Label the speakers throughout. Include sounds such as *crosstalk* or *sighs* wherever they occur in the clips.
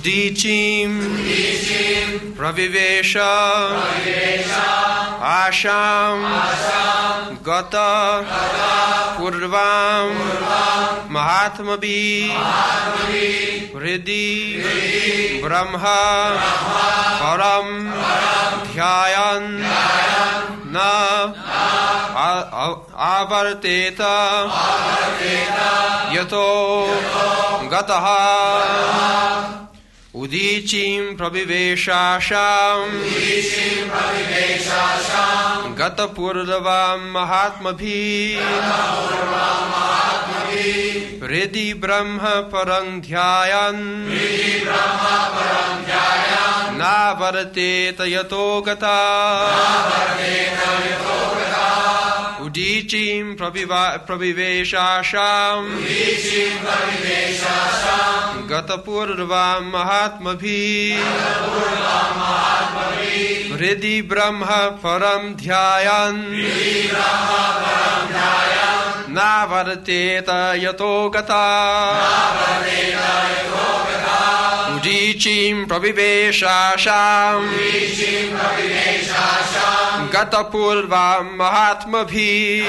Speaker 1: उदीचीं प्रविवेश। आशां गत। पूर्वां महात्मभी हृदि। ब्रह्म। परम। ध्यायन्। न। आवर्तेत। यतो। गतः। उदीचीं प्रविवेशाशाम् गतपूर्वाम् महात्मभिः। हृदि ब्रह्म परम् ध्यायन् नावर्तेत यतो गता। उदीचीं प्रविवेशाशाम् गतपूर्वां महात्मभिः हृदि ब्रह्म परं ध्यायन्। नावर्तेत यतो गता। उदीचीं प्रविवेशाशां गतपूर्वां महात्मभिः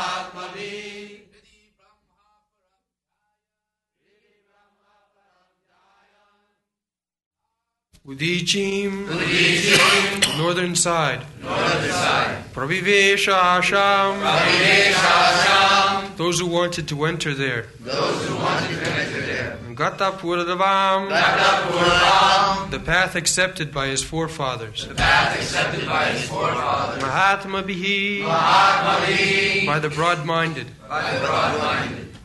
Speaker 1: Udijim, northern side. Pravivesha Asham, those who wanted to enter there. Gata Puradavam, the path accepted by his forefathers. Mahatma Bihi, by the broad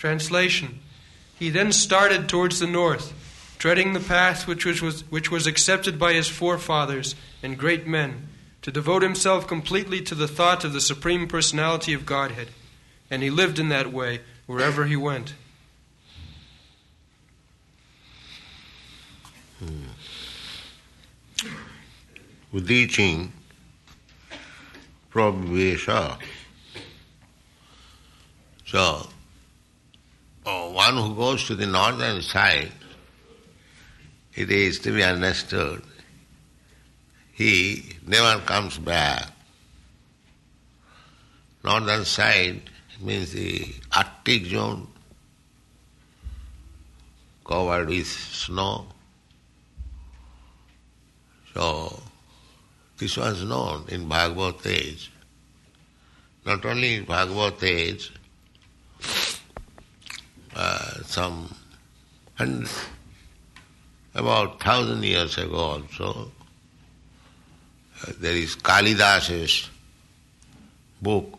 Speaker 1: Translation He then started towards the north, treading the path which was, which was accepted by his forefathers and great men, to devote himself completely to the thought of the Supreme Personality of Godhead. And he lived in that way wherever he went.
Speaker 2: Udicing Prabhuvesha. So, Oh, one who goes to the northern side, it is to be understood, he never comes back. Northern side means the Arctic zone covered with snow. So, this was known in Bhagavad age. Not only in Bhagavad age, some hundred, about thousand years ago also, uh, there is Kalidas's book,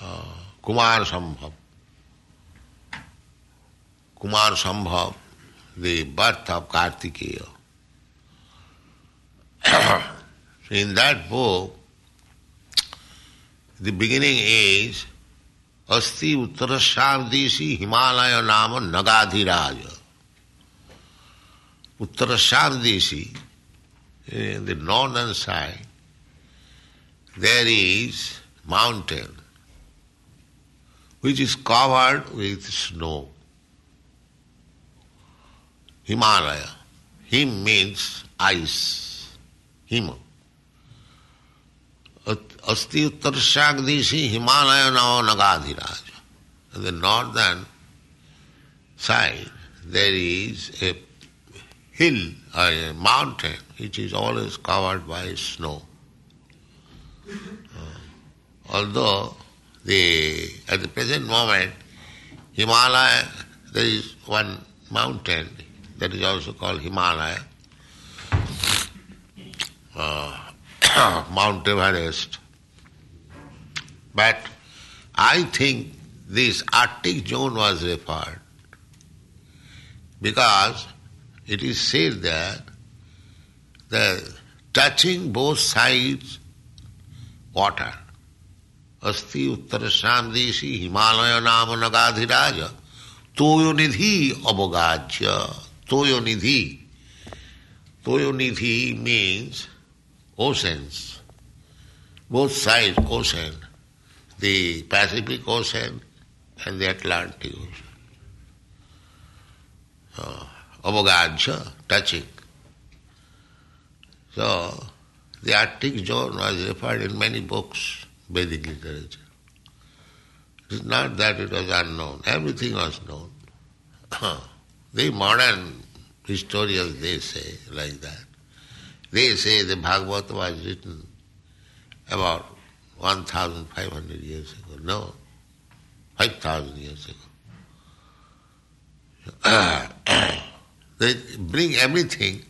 Speaker 2: uh, Kumar Sambhav. Kumar Sambhav, the birth of Kartikeya. *coughs* So in that book, the beginning is अस्ति उत्तर, शारदेशी, हिमालय, नाम, नगाधिराज। उत्तर, शारदेशी the northern side there is mountain which is covered with snow Himalaya him means ice हिम Asti Uttarashagdishi Himalaya now Nagadhiraj. On the northern side there is a hill a mountain which is always covered by snow. Uh, although the at the present moment Himalaya there is one mountain that is also called Himalaya. Uh, *coughs* Mount Everest. But I think this Arctic zone was referred because it is said that the touching both sides water. Asti Uttarasham Deshi Himalaya Nama Nagadhiraja. Toyo Nidhi Abogajya Toyo Nidhi. Toyo Nidhi means oceans, both sides ocean, the Pacific Ocean and the Atlantic Ocean. Avogajya, touching. So, the Arctic zone was referred in many books, Vedic literature. It's not that it was unknown. Everything was known. *coughs* the modern historians, they say like that. They say the Bhagavata was written about 1,500 years ago. No, 5,000 years ago. *clears throat* they bring everything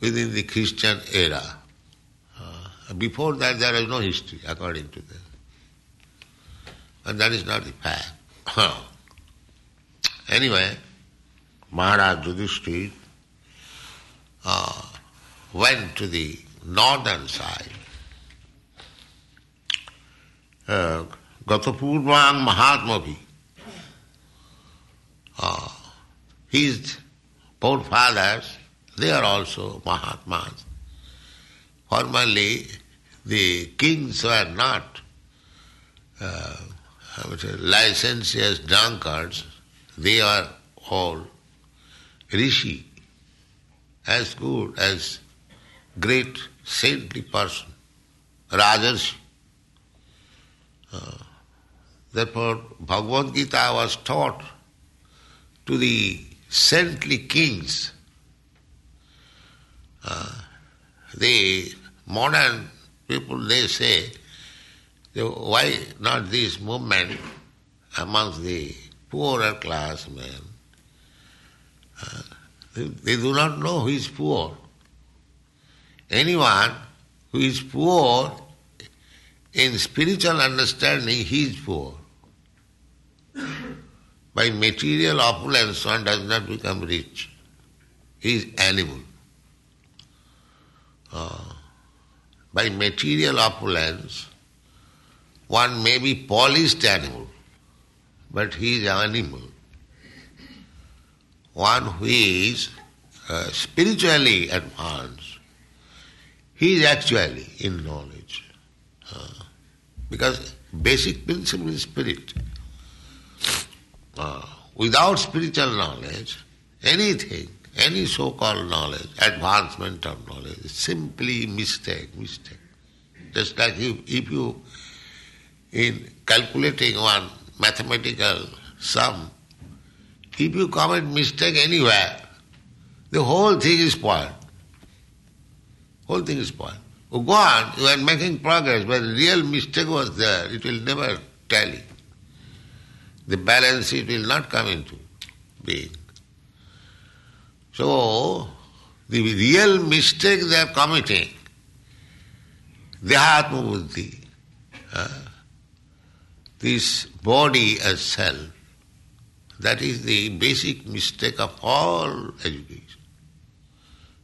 Speaker 2: within the Christian era. Uh, before that, there is no history, according to them. And that is not the fact. *clears throat* anyway, Maharaj Yudhishthir uh, went to the northern side. Gatapurvang Mahatmavi, uh, his forefathers, they are also Mahatmas. Formerly, the kings were not uh, licentious drunkards, they are all rishi, as good as great saintly person, Rajarshi. Therefore, Bhagavad Gita was taught to the saintly kings. Uh, the modern people, they say, why not this movement amongst the poorer class men? Uh, they, they do not know who is poor. Anyone who is poor in spiritual understanding, he is poor. By material opulence, one does not become rich. He is animal. Uh, by material opulence, one may be polished animal, but he is animal. One who is uh, spiritually advanced, he is actually in knowledge. *sighs* Because basic principle is spirit. Uh, without spiritual knowledge, anything, any so-called knowledge, advancement of knowledge, is simply mistake, mistake. Just like if, if you, in calculating one mathematical sum, if you commit mistake anywhere, the whole thing is spoiled. Whole thing is spoiled. Go on, you are making progress, but the real mistake was there. It will never tally. The balance it will not come into being. So, the real mistake they are committing, Dehatma Buddhi, uh, this body as self, that is the basic mistake of all education.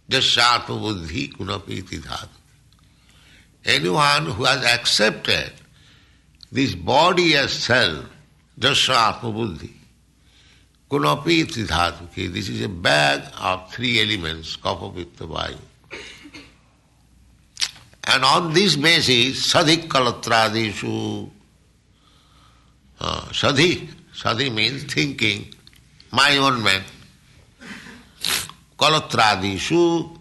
Speaker 2: Jasatma buddhi kunapiti dhatu. Anyone who has accepted this body as self, jasatma buddhi, kunapiti dhatu, this is a bag of three elements, kapha, pitta, vayu. And on this basis, sadhik kalatradishu, uh, sadhi, sadhi means thinking, my own man. Kalatradishu,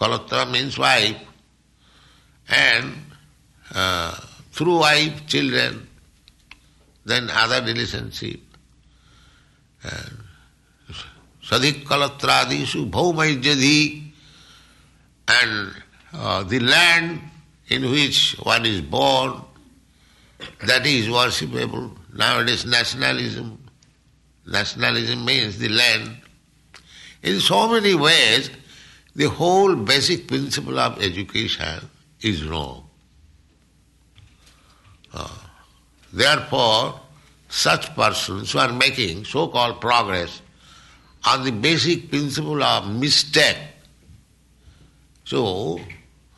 Speaker 2: Kalatra means wife, and uh, through wife, children, then other relationship. Sadik kalatradisu bhaumaijadhi and uh, the land in which one is born, that is worshipable. Nowadays nationalism. Nationalism means the land. In so many ways, the whole basic principle of education is wrong. Uh, therefore, such persons who are making so-called progress on the basic principle of mistake, so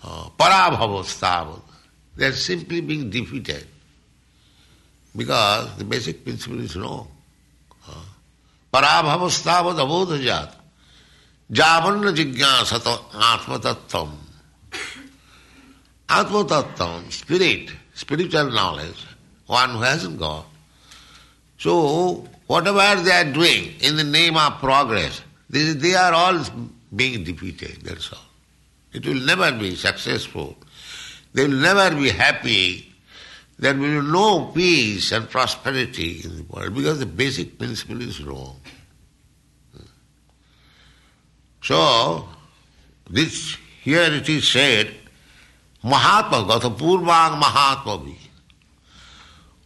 Speaker 2: uh, they are simply being defeated because the basic principle is wrong. Uh, parabhavastavad abodhajat javanna jigyasata atmatattvam. Atmatattvam, spirit, spiritual knowledge, one who hasn't got. So, whatever they are doing in the name of progress, they, they are all being defeated, that's all. It will never be successful. They will never be happy. There will be no peace and prosperity in the world because the basic principle is wrong. So, this here it is said, Mahatma Gata Purvang Mahatma.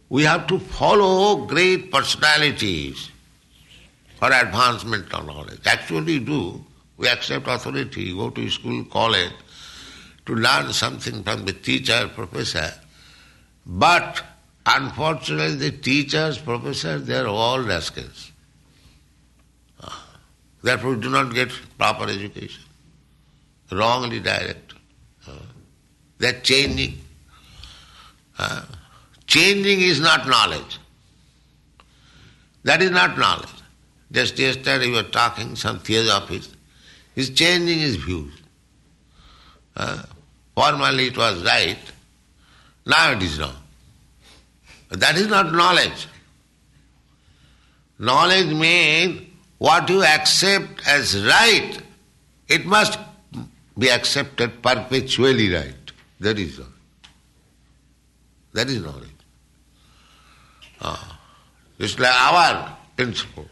Speaker 2: We have to follow great personalities for advancement of knowledge. Actually do. We accept authority, go to school, college, to learn something from the teacher, professor. But unfortunately the teachers, professors, they are all rascals. Ah. Therefore we do not get proper education. Wrongly direct. Are changing. Changing is not knowledge. That is not knowledge. Just yesterday we were talking, some theosophist, he's changing his views. Uh, formerly it was right, now it is wrong. But that is not knowledge. Knowledge means what you accept as right, it must be accepted perpetually right. That is all. That is knowledge. Ah. It's like our principle.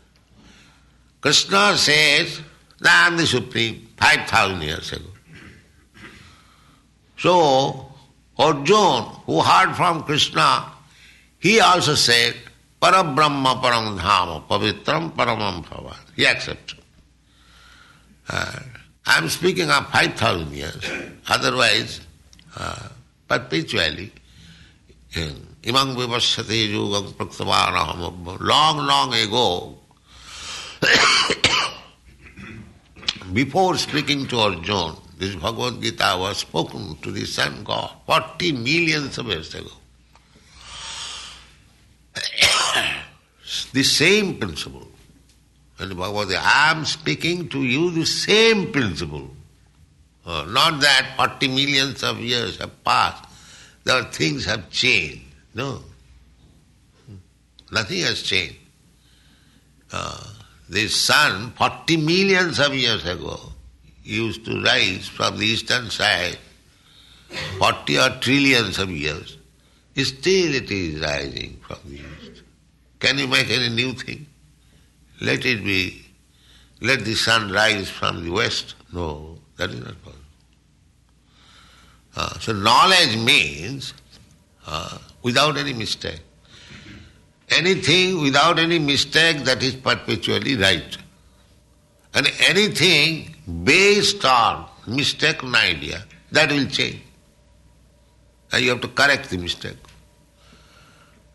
Speaker 2: Krishna says, I am the Supreme, 5,000 years ago. So, Arjun, who heard from Krishna, he also said, Parabrahma param dhama, pavitram paramam bhavan. He accepted. Uh, I am speaking of 5,000 years. Otherwise, perpetually, imang vivasyate yugam praktavanaham, long, long ago, before speaking to Arjuna, this Bhagavad Gita was spoken to the sun god 40 millions of years ago. the same principle. And Bhagavad Gita, I am speaking to you the same principle. Not that 40 millions of years have passed, there things have changed. No. Nothing has changed. Uh, the sun, 40 millions of years ago, used to rise from the eastern side, 40 or trillions of years. Still it is rising from the east. Can you make any new thing? Let it be, let the sun rise from the west. No, that is not possible. Uh, so knowledge means uh, without any mistake. Anything without any mistake that is perpetually right. And anything based on mistaken idea, that will change. And you have to correct the mistake.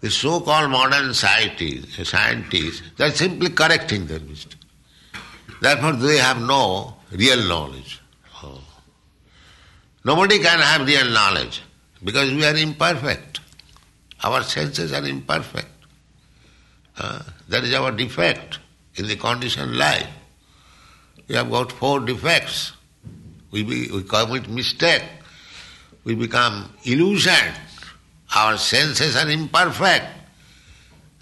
Speaker 2: The so-called modern scientists, scientists, they are simply correcting their mistake. Therefore they have no real knowledge. Nobody can have real knowledge because we are imperfect. Our senses are imperfect. Uh, that is our defect in the conditioned life. We have got four defects. We, be, we commit mistake. We become illusioned. Our senses are imperfect.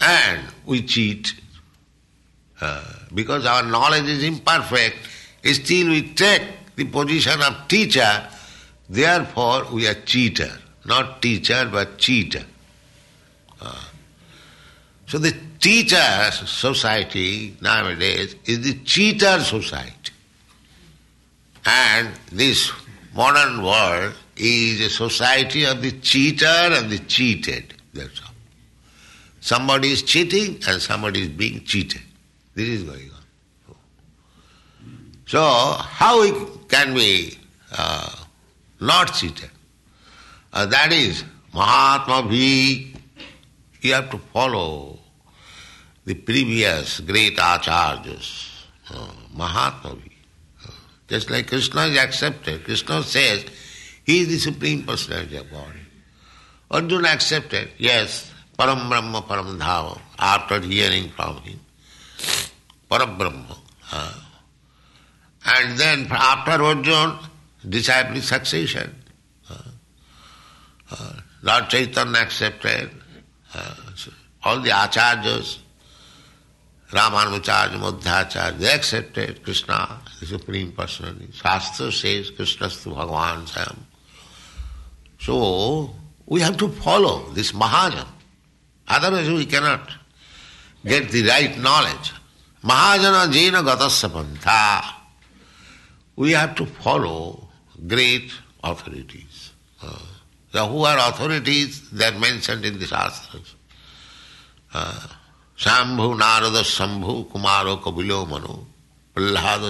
Speaker 2: And we cheat. Uh, because our knowledge is imperfect, still we take the position of teacher, therefore we are cheater. not teacher but cheater. Uh, so the teacher society nowadays is the cheater society. And this modern world is a society of the cheater and the cheated. That's all. Somebody is cheating and somebody is being cheated. This is going on. So, how can we uh, not cheated? Uh, that is Mahatma V. You have to follow the previous great acharyas, uh, Mahatma V. Uh, just like Krishna is accepted. Krishna says he is the Supreme Personality of God. Arjuna accepted, yes, Param Brahma Param Dhava, after hearing from him. Param Brahma. Uh, and then after Arjuna, disciple succession. Uh, uh, Lord Chaitanya accepted. Uh, all the acharyas, Ramanujacharya, Madhvacharya, they accepted Krishna, the Supreme Personality. Shastra says krishna Krishnastu Bhagavan Sam. So, we have to follow this Mahajan. Otherwise we cannot get the right knowledge. Mahajana Jena Gatasya Pantha. We have to follow great authorities. Uh, so who are authorities? They are mentioned in the Shastras. Uh, Shambhu, Narada, Shambhu, Kumaro, Kabilo,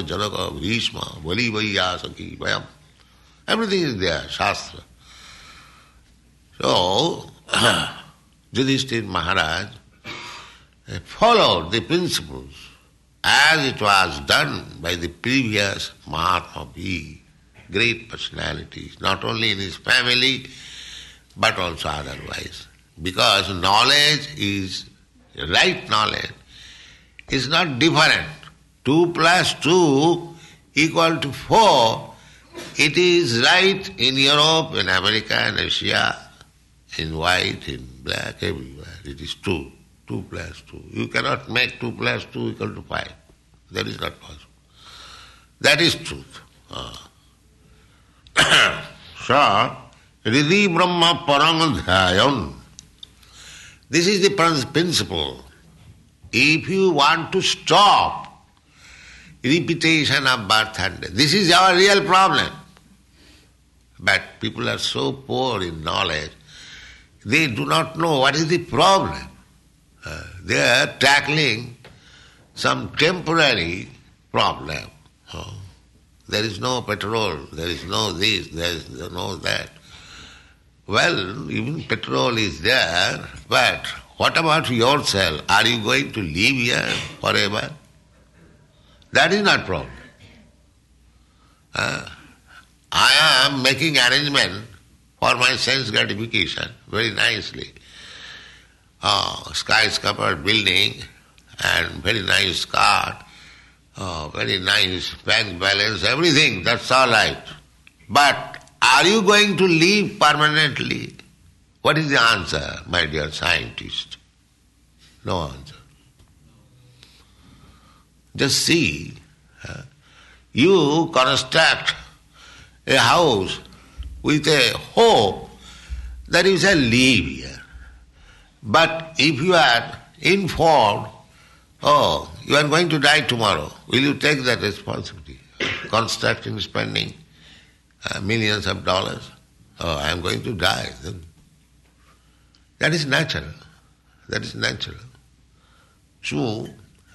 Speaker 2: Janaka, Bhishma, Bali, Vaiyasaki, Vayam. Everything is there, Shastra. So, *clears throat* Yudhishthir Maharaj followed the principles as it was done by the previous Mahatma great personalities, not only in his family, but also otherwise. Because knowledge is, right knowledge, is not different. 2 plus 2 equal to 4. It is right in Europe, in America, in Asia, in white, in black, everywhere. It is 2. 2 plus 2. You cannot make 2 plus 2 equal to 5. That is not possible. That is truth. Ah. *coughs* so, Riddhi Brahma Param This is the principle. If you want to stop repetition of birth and death, this is our real problem. But people are so poor in knowledge, they do not know what is the problem. Uh, they are tackling some temporary problem. There is no petrol, there is no this, there is no that. Well, even petrol is there, but what about yourself? Are you going to live here forever? That is not problem. Uh, I am making arrangement for my sense gratification very nicely. Uh, skyscraper building and very nice car, uh, very nice bank balance, everything, that's all right. But are you going to live permanently? What is the answer, my dear scientist? No answer. Just see, you construct a house with a hope that you shall live here. But if you are informed, oh, you are going to die tomorrow, will you take that responsibility? Constructing, spending uh, millions of dollars? Oh, I am going to die. That is natural. That is natural. So,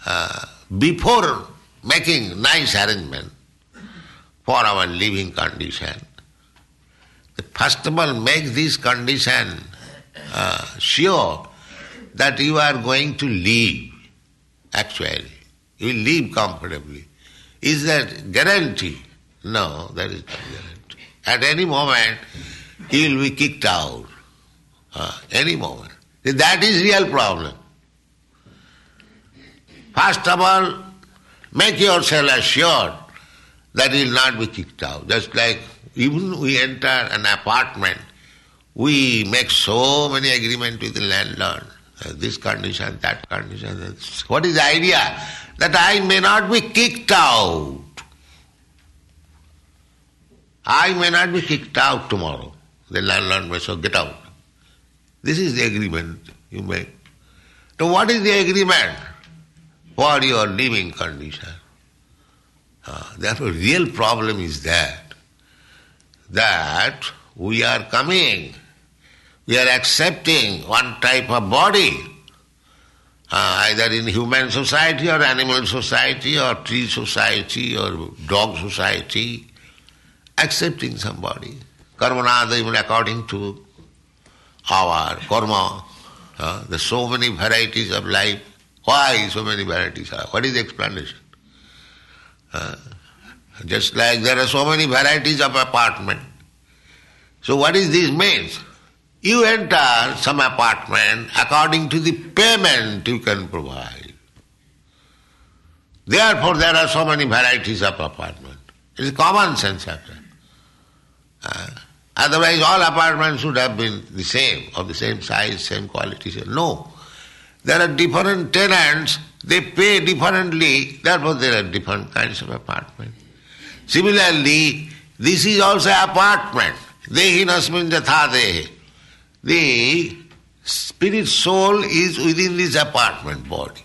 Speaker 2: uh, before making nice arrangement for our living condition, First of all, make this condition uh, sure that you are going to live, actually. You will live comfortably. Is that guarantee? No, that is not guarantee. At any moment, he will be kicked out. Uh, any moment. That is real problem. First of all, make yourself assured that you will not be kicked out. Just like even we enter an apartment, we make so many agreements with the landlord. Uh, this condition, that condition. What is the idea? That I may not be kicked out. I may not be kicked out tomorrow. The landlord may say, get out. This is the agreement you make. So what is the agreement for your living condition? Uh, therefore, real problem is that, that we are coming, we are accepting one type of body, uh, either in human society or animal society or tree society or dog society, accepting somebody. Karmanada even according to our karma. Uh, there's so many varieties of life. Why so many varieties? Are? What is the explanation? Uh, just like there are so many varieties of apartment. So what is this means? You enter some apartment according to the payment you can provide. Therefore there are so many varieties of apartment. It is common sense after. Uh, otherwise all apartments should have been the same, of the same size, same quality. No. There are different tenants, they pay differently, therefore there are different kinds of apartment. Similarly, this is also apartment. Dehinasmin jatha The spirit soul is within this apartment body.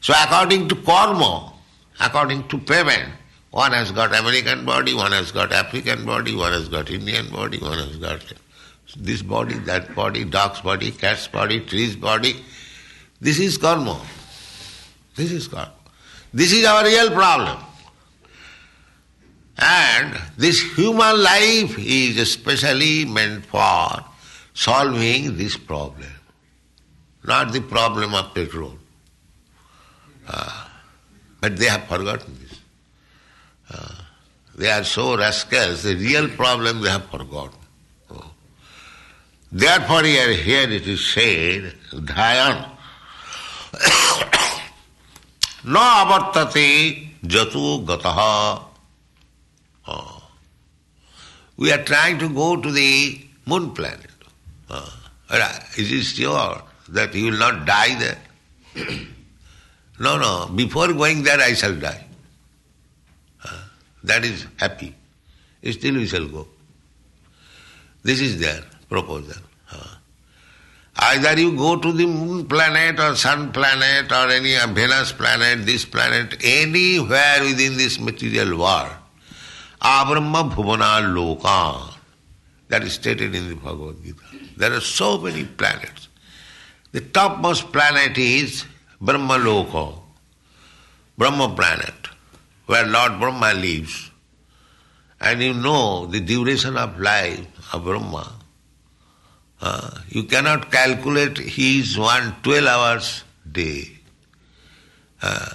Speaker 2: So according to karma, according to payment, one has got American body, one has got African body, one has got Indian body, one has got this body, that body, dog's body, cat's body, tree's body. This is karma. This is karma. This is our real problem. And this human life is especially meant for solving this problem, not the problem of petrol. Uh, but they have forgotten this. Uh, they are so rascals, the real problem they have forgotten. Oh. Therefore, here, here it is said, Dhayan. न *coughs* avartate jatu gataha. Oh. We are trying to go to the moon planet. Oh. Is it sure that you will not die there? *clears throat* no, no. Before going there, I shall die. Uh, that is happy. Still we shall go. This is their proposal. Uh, either you go to the moon planet or sun planet or any Venus planet, this planet, anywhere within this material world. Abrahma Bhuvana Loka. That is stated in the Bhagavad Gita. There are so many planets. The topmost planet is Brahma Loka, Brahma planet where Lord Brahma lives, and you know the duration of life of Brahma, uh, you cannot calculate his one 12 hours day. Uh,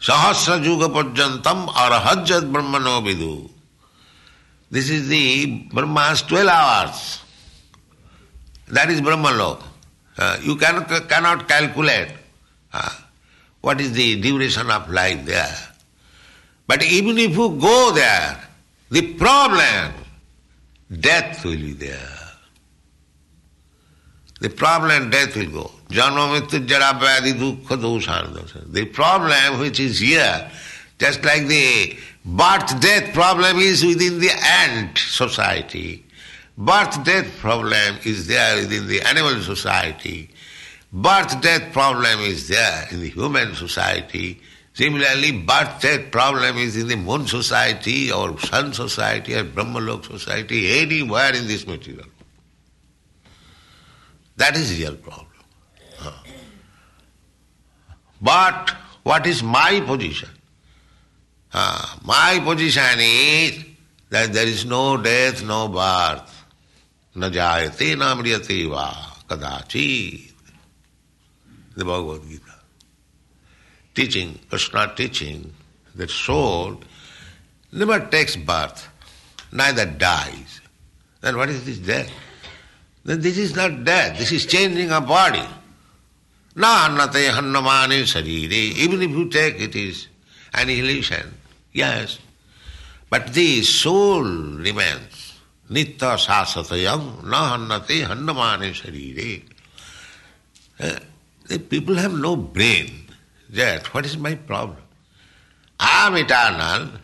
Speaker 2: Sahasra Juga Pajantam Arahajat Brahmano Vidu. This is the Brahma's 12 hours. That is Brahmalok. Uh, you cannot, cannot calculate uh, what is the duration of life there. But even if you go there, the problem, death will be there. The problem, death will go. Janma jara The problem which is here, just like the birth death problem is within the ant society. Birth death problem is there within the animal society. Birth death problem is there in the human society. Similarly, birth death problem is in the moon society or sun society or Brahmalok society, anywhere in this material. That is real problem. But what is my position? My position is that there is no death, no birth. Na jayate na mriyate va kadachi. The Bhagavad Gita teaching, Krishna teaching, that soul never takes birth, neither dies. Then what is this death? Then this is not death, this is changing a body. Na annate hannamane sarire. Even if you take it is annihilation, yes. But the soul remains. Hannamane sarire. Uh, the people have no brain that what is my problem? I am eternal.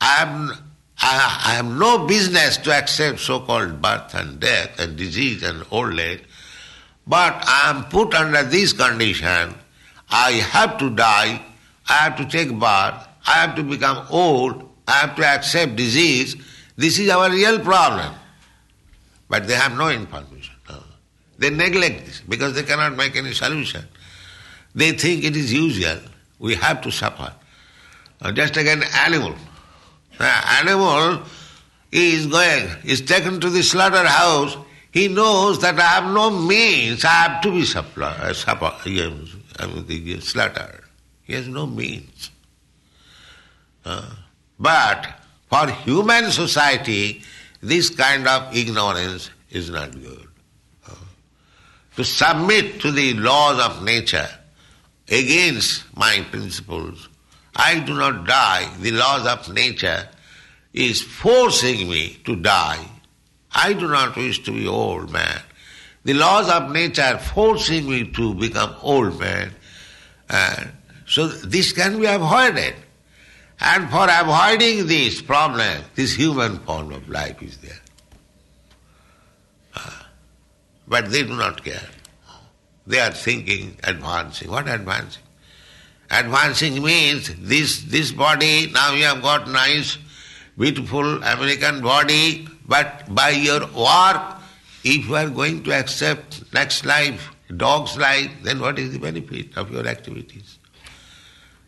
Speaker 2: I am I, I have no business to accept so-called birth and death and disease and old age, but I am put under this condition. I have to die, I have to take birth, I have to become old, I have to accept disease. This is our real problem. But they have no information. No. They neglect this because they cannot make any solution. They think it is usual. We have to suffer. Uh, just like an animal. The animal is going, is taken to the slaughterhouse. He knows that I have no means. I have to be supply, uh, mean, the slaughtered. He has no means. Uh, but for human society, this kind of ignorance is not good. To submit to the laws of nature against my principles, I do not die. The laws of nature is forcing me to die. I do not wish to be old man. The laws of nature are forcing me to become old man. And so this can be avoided. And for avoiding this problem, this human form of life is there. Ah. But they do not care. They are thinking, advancing. What advancing? Advancing means this, this body, now you have got nice, beautiful American body, but by your work, if you are going to accept next life, dog's life, then what is the benefit of your activities?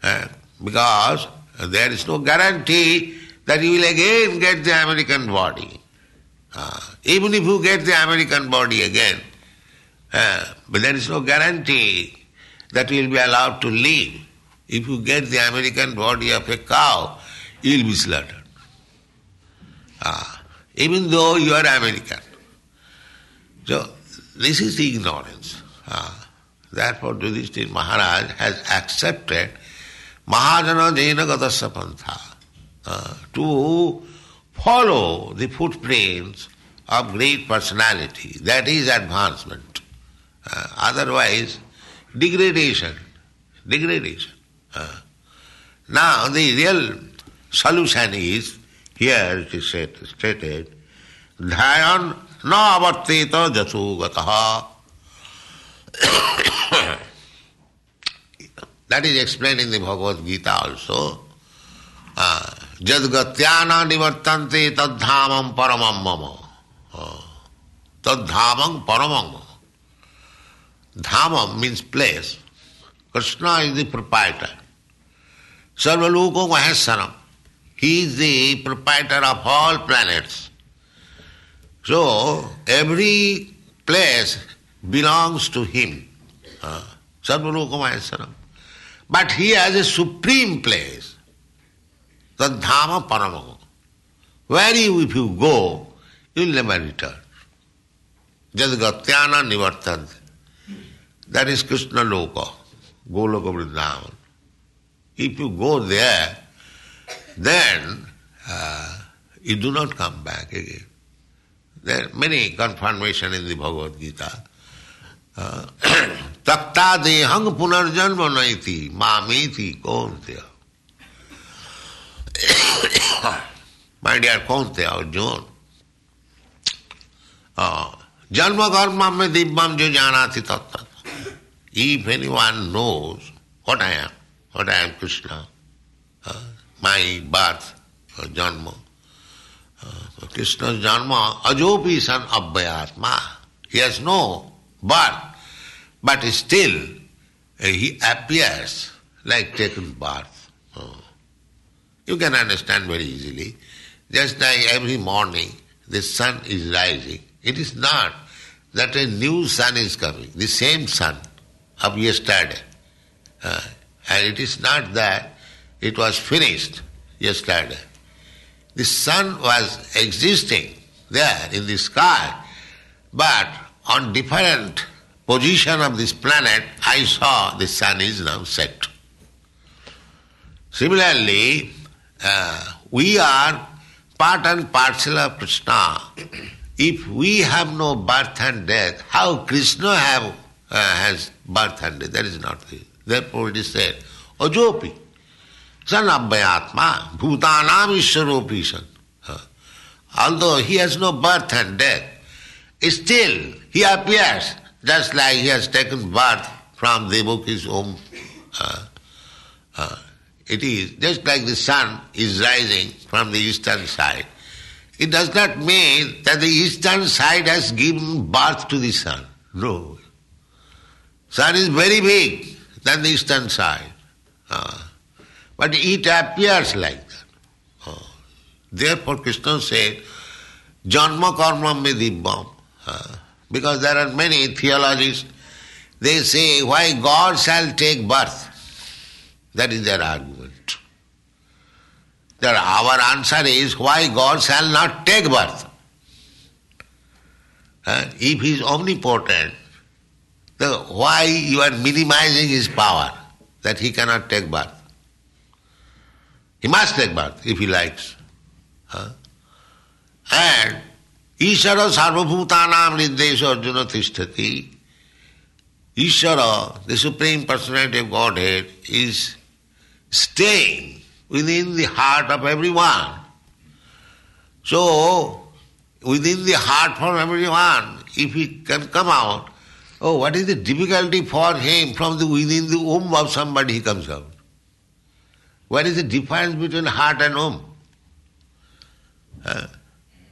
Speaker 2: Uh, because there is no guarantee that you will again get the American body. Uh, even if you get the American body again, uh, but there is no guarantee that you will be allowed to live. If you get the American body of a cow, you will be slaughtered. Uh, even though you are American. So, this is ignorance. Uh, therefore, Yudhishthir Maharaj has accepted Mahajana Jaina Gatasya Pantha uh, to follow the footprints of great personality. That is advancement. Uh, otherwise, degradation. Degradation. Uh, now, the real solution is, here it is said, stated, Dhayan na avarteta jasugataha. *coughs* *coughs* that is explained in the Bhagavad Gita also. Jadgatyana nivartante tadhamam paramam mama. Tadhamam paramam. Dhamam means place. Krishna is the proprietor. Sarvaloko Maheswaram. He is the proprietor of all planets. So, every place belongs to him. Uh, Sarvaloko Maheswaram. But he has a supreme place. The Dhama Paramam. Where you, if you go, you will never return. Jadgatyana nivartante. That is Krishna Loka, Goloka Vrindavan. If you go there, then uh, you do not come back again. There are many confirmation in the Bhagavad Gita. Takta dehang punarjanma naiti mameti konteya. My dear Konteya Arjun, uh, Janma karma me dibbam jo janati tattva. If anyone knows what I am, what I am Krishna, uh, my birth, uh, janma, uh, Krishna's janma, ajopi san abhyatma. He has no birth, but still uh, he appears like taken birth. Uh, you can understand very easily. Just like every morning the sun is rising, it is not that a new sun is coming, the same sun of yesterday. Uh, and it is not that it was finished yesterday. The sun was existing there in the sky, but on different position of this planet, I saw the sun is now set. Similarly, uh, we are part and parcel of Krishna. If we have no birth and death, how Krishna have uh, has birth and death? That is not the. Therefore it is said, Ajopi, san abhyatma, bhutanam ishwaropi san. although he has no birth and death, still he appears just like he has taken birth from Devaki's womb. Uh, uh, it is just like the sun is rising from the eastern side. It does not mean that the eastern side has given birth to the sun. No. Sun is very big than the eastern side. Uh, but it appears like that. Uh, therefore Krishna said, Janma karma me dibbam. Uh, because there are many theologians, they say, why God shall take birth? That is their argument. That our answer is, why God shall not take birth? Uh, if he is omnipotent, the, why you are minimizing his power, that he cannot take birth? He must take birth if he likes. And Ishara sarvabhutanam nirdesha arjuna tishtati. Ishara, the Supreme Personality of Godhead, is staying within the heart of everyone. So, within the heart of everyone, if he can come out, oh, what is the difficulty for him from the within the womb of somebody he comes out? What is the difference between heart and womb?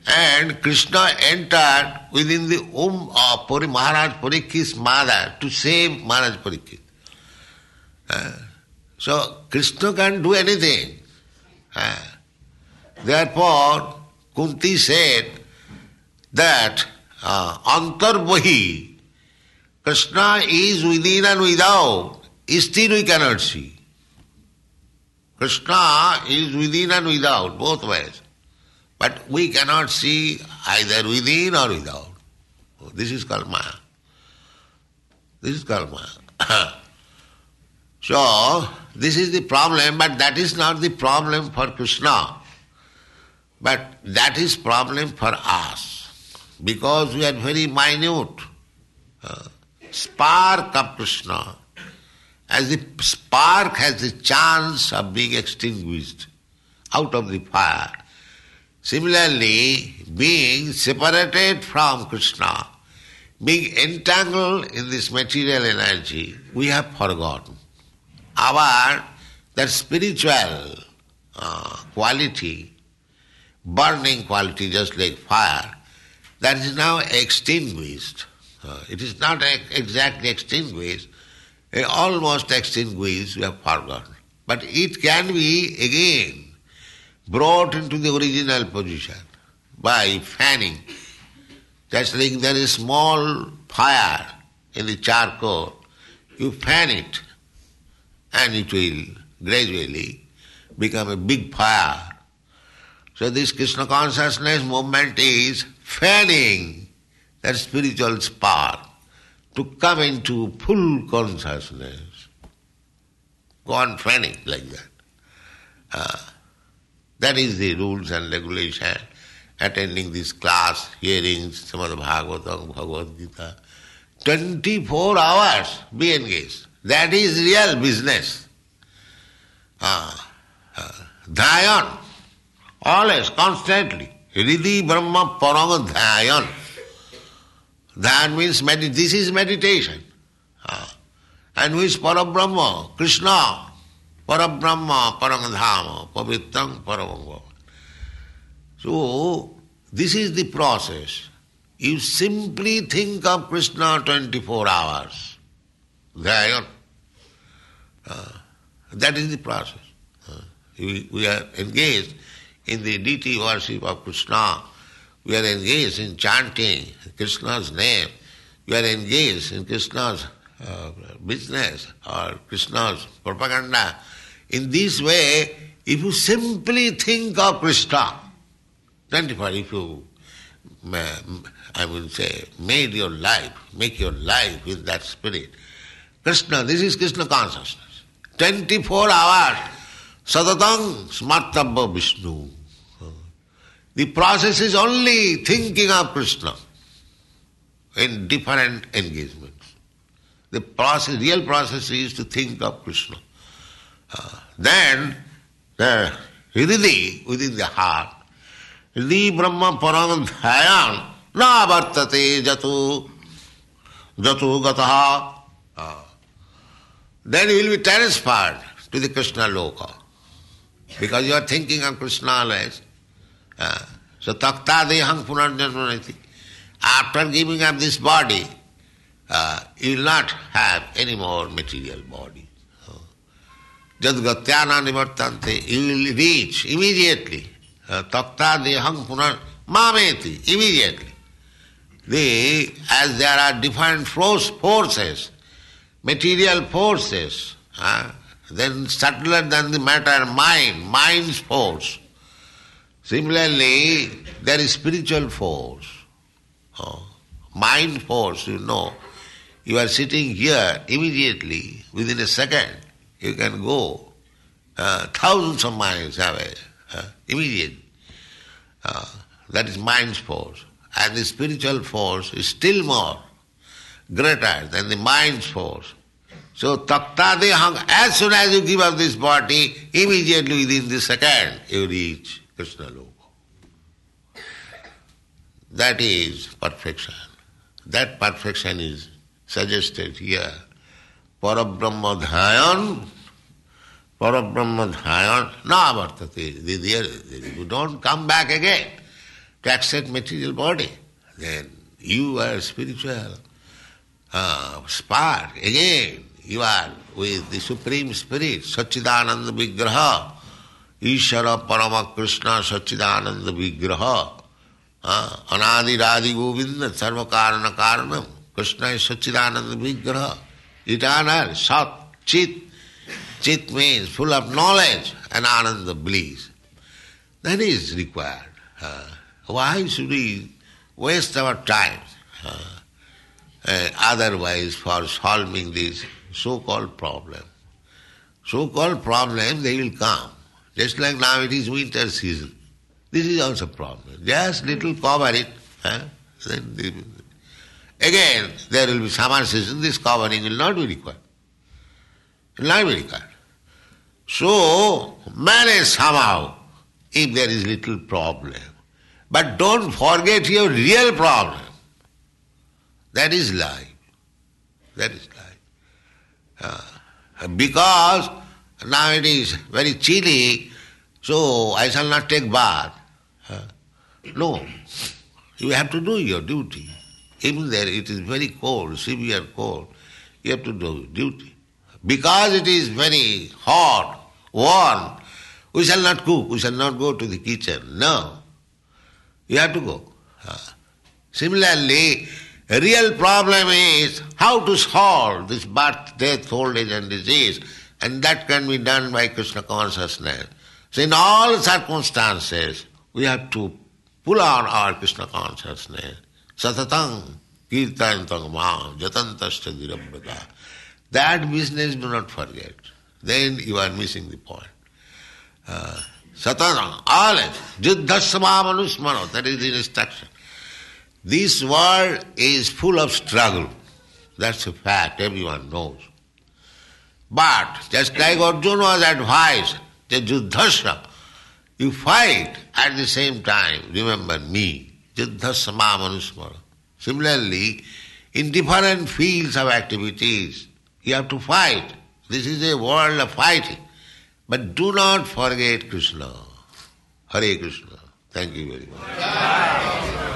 Speaker 2: And Krishna entered within the womb of Puri Maharaj Parikshit's mother to save Maharaj Parikshit. Uh, so Krishna can do anything. Uh, therefore, Kunti said that uh, Antarvahi, Krishna is within and without, still we cannot see. Krishna is within and without, both ways. But we cannot see either within or without. This is called Maya. This is called Maya. *coughs* so, this is the problem, but that is not the problem for Krishna. But that is problem for us. Because we are very minute. Uh, spark of Krishna. As the spark has the chance of being extinguished out of the fire. Similarly, being separated from Krishna, being entangled in this material energy, we have forgotten. Our that spiritual uh, quality, burning quality, just like fire, that is now extinguished. Uh, it is not exactly extinguished, uh, almost extinguished, we have forgotten. But it can be again brought into the original position by fanning. Just like there is small fire in the charcoal, you fan it and it will gradually become a big fire. So this Krishna consciousness movement is fanning that spiritual spark to come into full consciousness. Go on fanning like that. Uh, that is the rules and regulation. Attending this class, hearing Srimad Bhagavatam, Bhagavad Gita. 24 hours be engaged. That is real business. Ah, ah. Dhyayan. Always, constantly. Hridi Brahma Parama Dhyayan. Dhyan means this is meditation. Ah. And who is Parabrahma? Krishna. Parabrahma, Parangadhama, Pavitram, Paramangva. So, this is the process. You simply think of Krishna 24 hours. Dhyan. Uh, that is the process. Uh, we, we are engaged in the deity worship of Krishna. We are engaged in chanting Krishna's name. We are engaged in Krishna's uh, business or Krishna's propaganda. In this way, if you simply think of Krishna, 24, if you, I would say, made your life, make your life with that spirit, Krishna, this is Krishna consciousness. 24 hours, sadatang smartabha Vishnu. The process is only thinking of Krishna in different engagements. The process, real process is to think of Krishna. Then the Hridhi within the heart, the Brahma Param Dhyayan na vartate jatu jatu gataha. Ah. Then you will be transferred to the Krishna loka. Because you are thinking of Krishna always. Ah. So takta dehang punarjanmanati. After giving up this body, uh, you will not have any more material body. Jad gatyana nivartante, you will reach immediately. Takta dehang punar mameti, immediately. The, as there are different force, forces, material forces, uh, then subtler than the matter, mind, mind's force. Similarly, there is spiritual force. Oh, mind force, you know. You are sitting here immediately, within a second, you can go uh, thousands of miles away, uh, immediately. Uh, that is mind's force. And the spiritual force is still more greater than the mind's force. So taktadehang, as soon as you give up this body, immediately within the second you reach Krishna Loka. That is perfection. That perfection is suggested here. परब्रह्म ध्यान परब्रह्म ध्यान ना आवर्तते you don't come back again to accept material body then you are spiritual spark again you are with the supreme spirit सच्चिदानंद विग्रह ईश्वर परम कृष्ण सच्चिदानंद विग्रह अनादिरादि गोविंद सर्व कारण कारण कृष्ण सच्चिदानंद विग्रह eternal, Sat, Chit. Chit means full of knowledge and Ananda bliss. That is required. Uh, why should we waste our time uh, uh, otherwise for solving this so-called problem? So-called problem, they will come. Just like now it is winter season. This is also problem. Just little cover it, then the again, there will be summer season, this covering will not be required. It will not be required. So, manage somehow if there is little problem. But don't forget your real problem. That is life. That is life. Uh, because now it is very chilly, so I shall not take bath. Uh, no, you have to do your duty. Even there it is very cold, severe cold, you have to do duty. Because it is very hot, warm, we shall not cook, we shall not go to the kitchen. No, you have to go. Similarly, a real problem is how to solve this birth, death, old age and disease. And that can be done by Krishna consciousness. So in all circumstances, we have to pull on our Krishna consciousness. Satatang, kirtantang ma, jatantashta dirabhata. That business do not forget. Then you are missing the point. Uh, Satatang, always, juddhasamamanusmano, that is the instruction. This world is full of struggle. That's a fact, everyone knows. But just like Arjuna was advised, the Juddhasya, you fight at the same time, remember me. Juddha samamanusmara. Similarly, in different fields of activities, you have to fight. This is a world of fighting. But do not forget Krishna. Hare Krishna. Thank you very much.